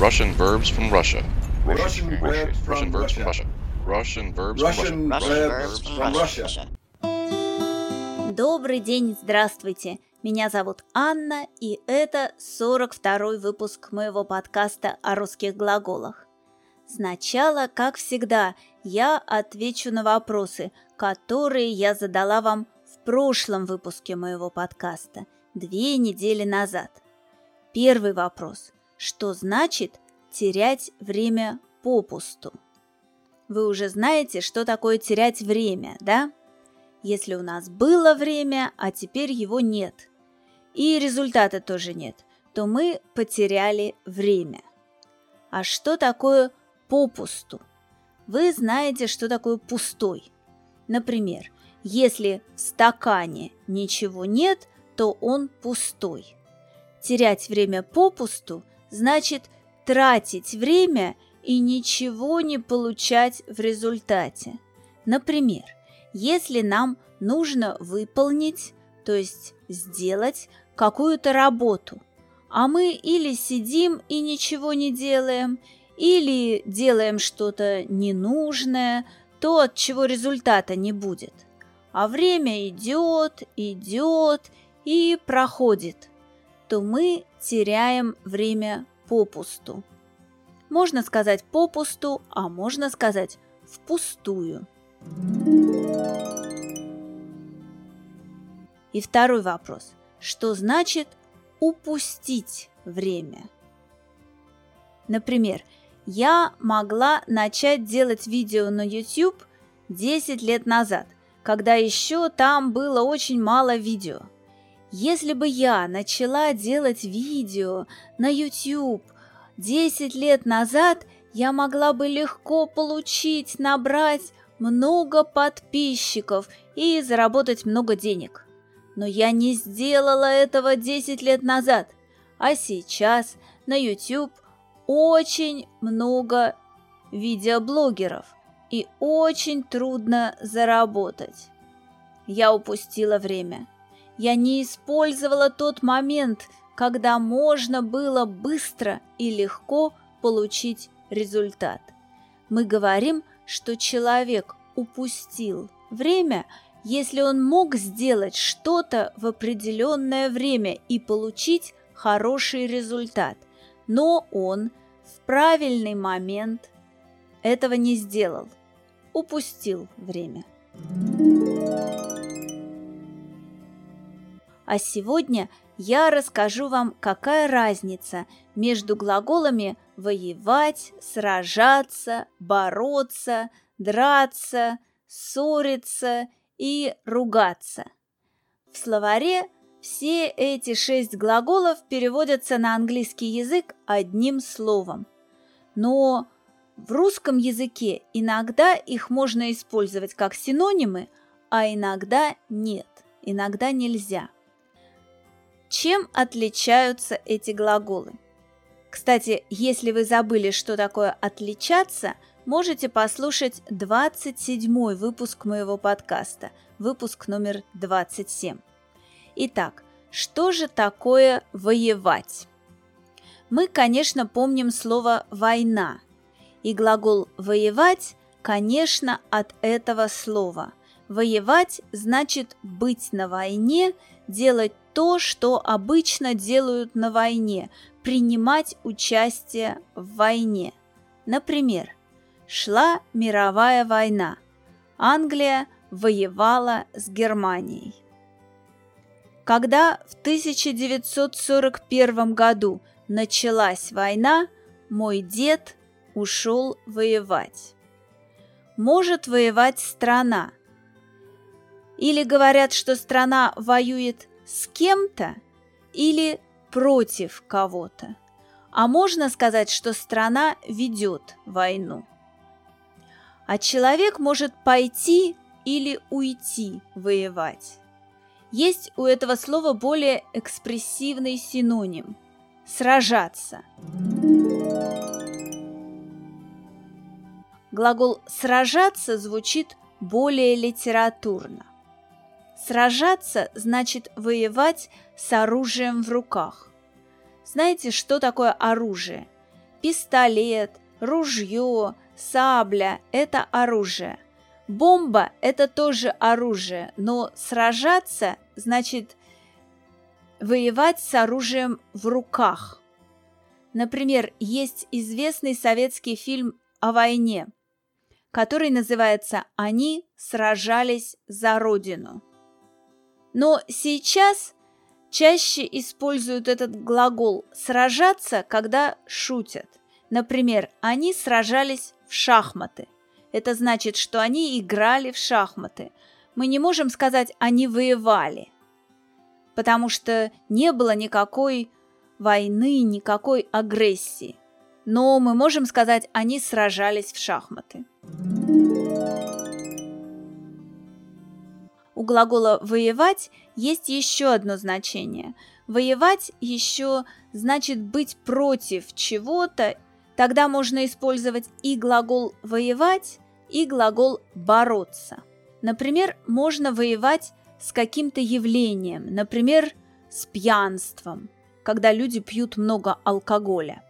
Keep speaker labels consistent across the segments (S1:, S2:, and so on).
S1: Russian verbs from Russia.
S2: Russian verbs from
S1: Russian verbs from
S2: Russia.
S1: Russia. Russian verbs
S2: Russian
S1: from Russia.
S2: verbs from Russia.
S3: Добрый день, здравствуйте! Меня зовут Анна, и это 42-й выпуск моего подкаста о русских глаголах. Сначала, как всегда, я отвечу на вопросы, которые я задала вам в прошлом выпуске моего подкаста, две недели назад. Первый вопрос. Что значит терять время попусту? Вы уже знаете, что такое терять время, да? Если у нас было время, а теперь его нет, и результата тоже нет, то мы потеряли время. А что такое попусту? Вы знаете, что такое пустой. Например, если в стакане ничего нет, то он пустой. Терять время попусту значит тратить время и ничего не получать в результате. Например, если нам нужно выполнить, то есть сделать какую-то работу, а мы или сидим и ничего не делаем, или делаем что-то ненужное, то от чего результата не будет. А время идет, идет и проходит, то мы теряем время попусту. Можно сказать попусту, а можно сказать впустую. И второй вопрос. Что значит упустить время? Например, я могла начать делать видео на YouTube 10 лет назад, когда еще там было очень мало видео. Если бы я начала делать видео на YouTube 10 лет назад, я могла бы легко получить, набрать много подписчиков и заработать много денег. Но я не сделала этого 10 лет назад, а сейчас на YouTube очень много видеоблогеров и очень трудно заработать. Я упустила время. Я не использовала тот момент, когда можно было быстро и легко получить результат. Мы говорим, что человек упустил время, если он мог сделать что-то в определенное время и получить хороший результат, но он в правильный момент этого не сделал, упустил время. А сегодня я расскажу вам, какая разница между глаголами воевать, сражаться, бороться, драться, ссориться и ругаться. В словаре все эти шесть глаголов переводятся на английский язык одним словом. Но в русском языке иногда их можно использовать как синонимы, а иногда нет, иногда нельзя. Чем отличаются эти глаголы? Кстати, если вы забыли, что такое «отличаться», можете послушать 27 выпуск моего подкаста, выпуск номер 27. Итак, что же такое воевать? Мы, конечно, помним слово «война», и глагол «воевать», конечно, от этого слова. Воевать значит быть на войне, делать то, что обычно делают на войне, принимать участие в войне. Например, шла мировая война. Англия воевала с Германией. Когда в 1941 году началась война, мой дед ушел воевать. Может воевать страна. Или говорят, что страна воюет с кем-то или против кого-то. А можно сказать, что страна ведет войну. А человек может пойти или уйти воевать. Есть у этого слова более экспрессивный синоним – сражаться. Глагол «сражаться» звучит более литературно. Сражаться значит воевать с оружием в руках. Знаете, что такое оружие? пистолет, ружье, сабля – это оружие. Бомба – это тоже оружие, но сражаться значит воевать с оружием в руках. Например, есть известный советский фильм о войне, который называется «Они сражались за Родину». Но сейчас чаще используют этот глагол «сражаться», когда шутят. Например, они сражались в шахматы – это значит, что они играли в шахматы. Мы не можем сказать «они воевали», потому что не было никакой войны, никакой агрессии. Но мы можем сказать «они сражались в шахматы». У глагола «воевать» есть еще одно значение. Воевать еще значит быть против чего-то Тогда можно использовать и глагол «воевать», и глагол «бороться». Например, можно воевать с каким-то явлением, например, с пьянством, когда люди пьют много алкоголя.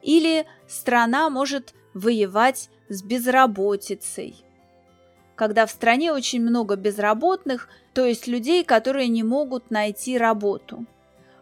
S3: Или страна может воевать с безработицей, когда в стране очень много безработных, то есть людей, которые не могут найти работу.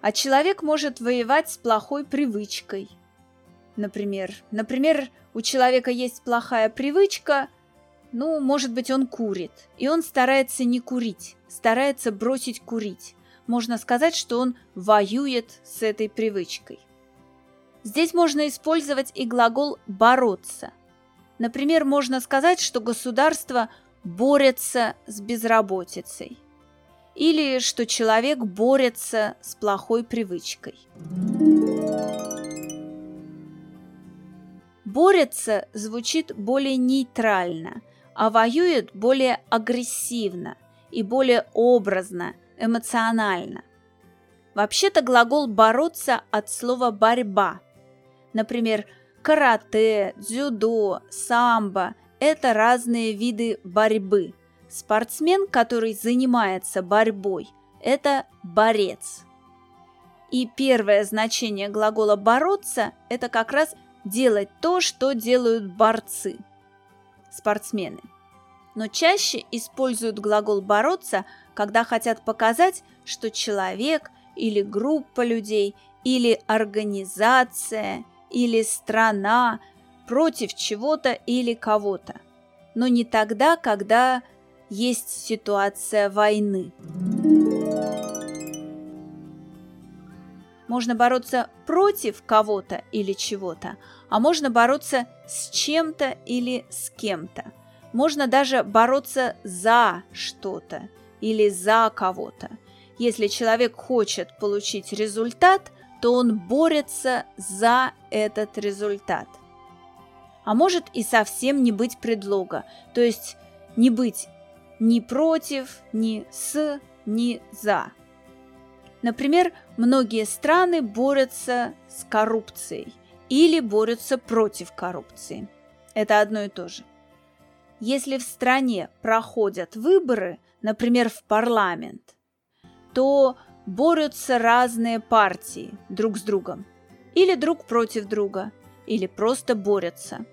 S3: А человек может воевать с плохой привычкой – например. Например, у человека есть плохая привычка, ну, может быть, он курит, и он старается не курить, старается бросить курить. Можно сказать, что он воюет с этой привычкой. Здесь можно использовать и глагол «бороться». Например, можно сказать, что государство борется с безработицей или что человек борется с плохой привычкой. Борется звучит более нейтрально, а воюет более агрессивно и более образно, эмоционально. Вообще-то глагол «бороться» от слова «борьба». Например, карате, дзюдо, самбо – это разные виды борьбы. Спортсмен, который занимается борьбой – это борец. И первое значение глагола «бороться» – это как раз – делать то, что делают борцы, спортсмены. Но чаще используют глагол «бороться», когда хотят показать, что человек или группа людей, или организация, или страна против чего-то или кого-то. Но не тогда, когда есть ситуация войны. Можно бороться против кого-то или чего-то, а можно бороться с чем-то или с кем-то. Можно даже бороться за что-то или за кого-то. Если человек хочет получить результат, то он борется за этот результат. А может и совсем не быть предлога, то есть не быть ни против, ни с, ни за. Например, многие страны борются с коррупцией или борются против коррупции. Это одно и то же. Если в стране проходят выборы, например, в парламент, то борются разные партии друг с другом, или друг против друга, или просто борются.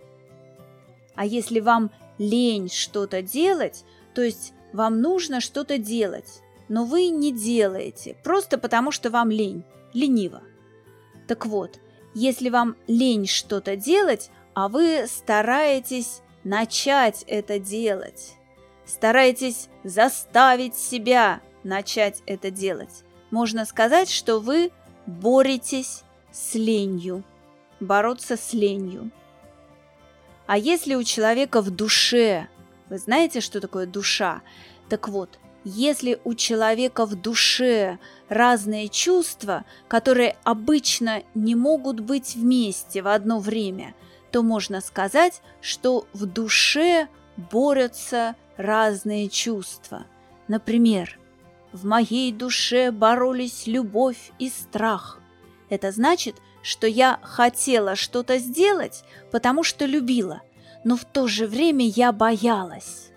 S3: А если вам лень что-то делать, то есть вам нужно что-то делать, но вы не делаете, просто потому что вам лень, лениво. Так вот, если вам лень что-то делать, а вы стараетесь начать это делать, стараетесь заставить себя начать это делать, можно сказать, что вы боретесь с ленью, бороться с ленью. А если у человека в душе, вы знаете, что такое душа? Так вот, если у человека в душе разные чувства, которые обычно не могут быть вместе в одно время, то можно сказать, что в душе борются разные чувства. Например, в моей душе боролись любовь и страх. Это значит, что я хотела что-то сделать, потому что любила, но в то же время я боялась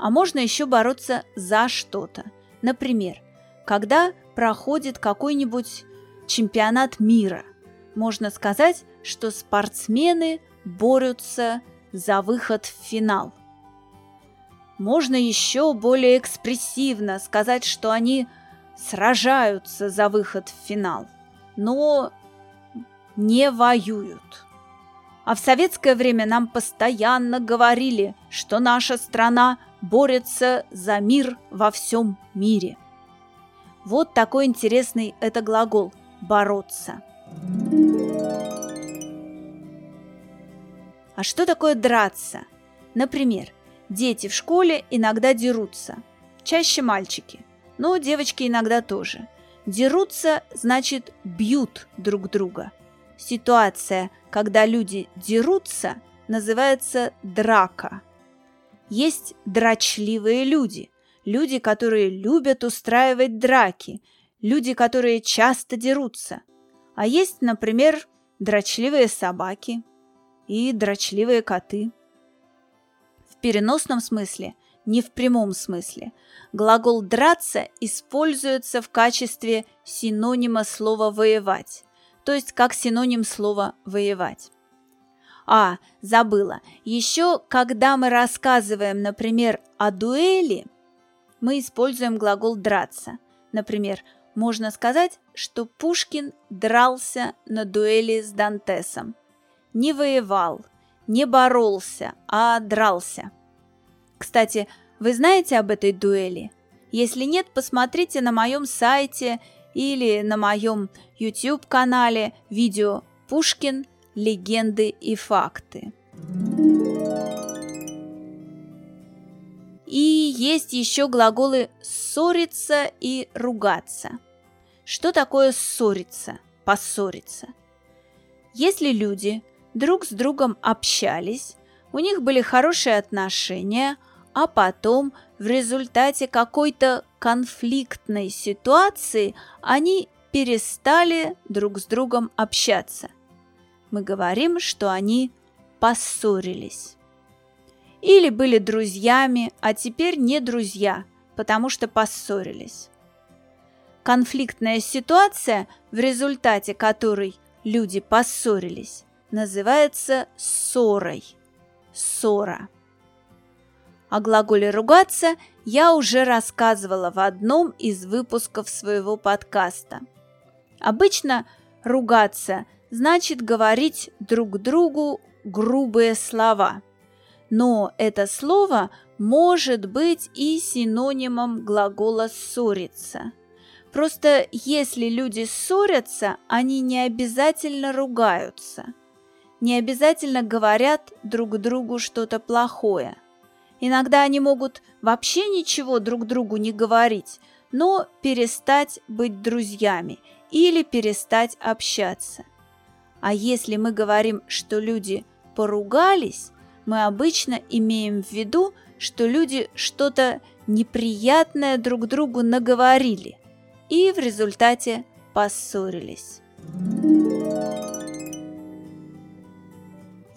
S3: а можно еще бороться за что-то. Например, когда проходит какой-нибудь чемпионат мира, можно сказать, что спортсмены борются за выход в финал. Можно еще более экспрессивно сказать, что они сражаются за выход в финал, но не воюют. А в советское время нам постоянно говорили, что наша страна борется за мир во всем мире. Вот такой интересный это глагол «бороться». А что такое драться? Например, дети в школе иногда дерутся. Чаще мальчики, но девочки иногда тоже. Дерутся значит бьют друг друга. Ситуация, когда люди дерутся, называется драка. Есть драчливые люди, люди, которые любят устраивать драки, люди, которые часто дерутся. А есть, например, дрочливые собаки и дрочливые коты. В переносном смысле, не в прямом смысле, глагол «драться» используется в качестве синонима слова «воевать», то есть как синоним слова «воевать». А, забыла, еще когда мы рассказываем, например, о дуэли, мы используем глагол «драться». Например, можно сказать, что Пушкин дрался на дуэли с Дантесом. Не воевал, не боролся, а дрался. Кстати, вы знаете об этой дуэли? Если нет, посмотрите на моем сайте или на моем YouTube-канале видео «Пушкин. Легенды и факты». И есть еще глаголы «ссориться» и «ругаться». Что такое ссориться, поссориться? Если люди друг с другом общались, у них были хорошие отношения, а потом в результате какой-то конфликтной ситуации они перестали друг с другом общаться. Мы говорим, что они поссорились. Или были друзьями, а теперь не друзья, потому что поссорились. Конфликтная ситуация, в результате которой люди поссорились, называется ссорой. Ссора. О глаголе «ругаться» я уже рассказывала в одном из выпусков своего подкаста. Обычно ругаться значит говорить друг другу грубые слова. Но это слово может быть и синонимом глагола «ссориться». Просто если люди ссорятся, они не обязательно ругаются. Не обязательно говорят друг другу что-то плохое. Иногда они могут вообще ничего друг другу не говорить, но перестать быть друзьями или перестать общаться. А если мы говорим, что люди поругались, мы обычно имеем в виду, что люди что-то неприятное друг другу наговорили и в результате поссорились.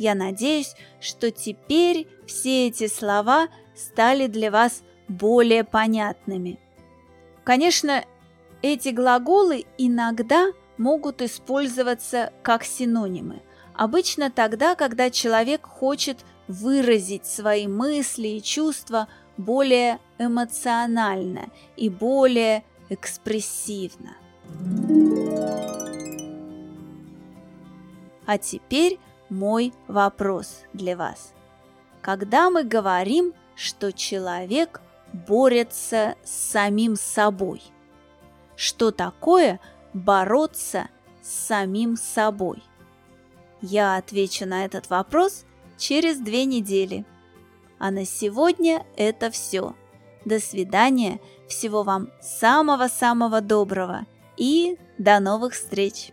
S3: Я надеюсь, что теперь все эти слова стали для вас более понятными. Конечно, эти глаголы иногда могут использоваться как синонимы. Обычно тогда, когда человек хочет выразить свои мысли и чувства более эмоционально и более экспрессивно. А теперь мой вопрос для вас. Когда мы говорим, что человек борется с самим собой, что такое бороться с самим собой? Я отвечу на этот вопрос через две недели. А на сегодня это все. До свидания, всего вам самого-самого доброго и до новых встреч!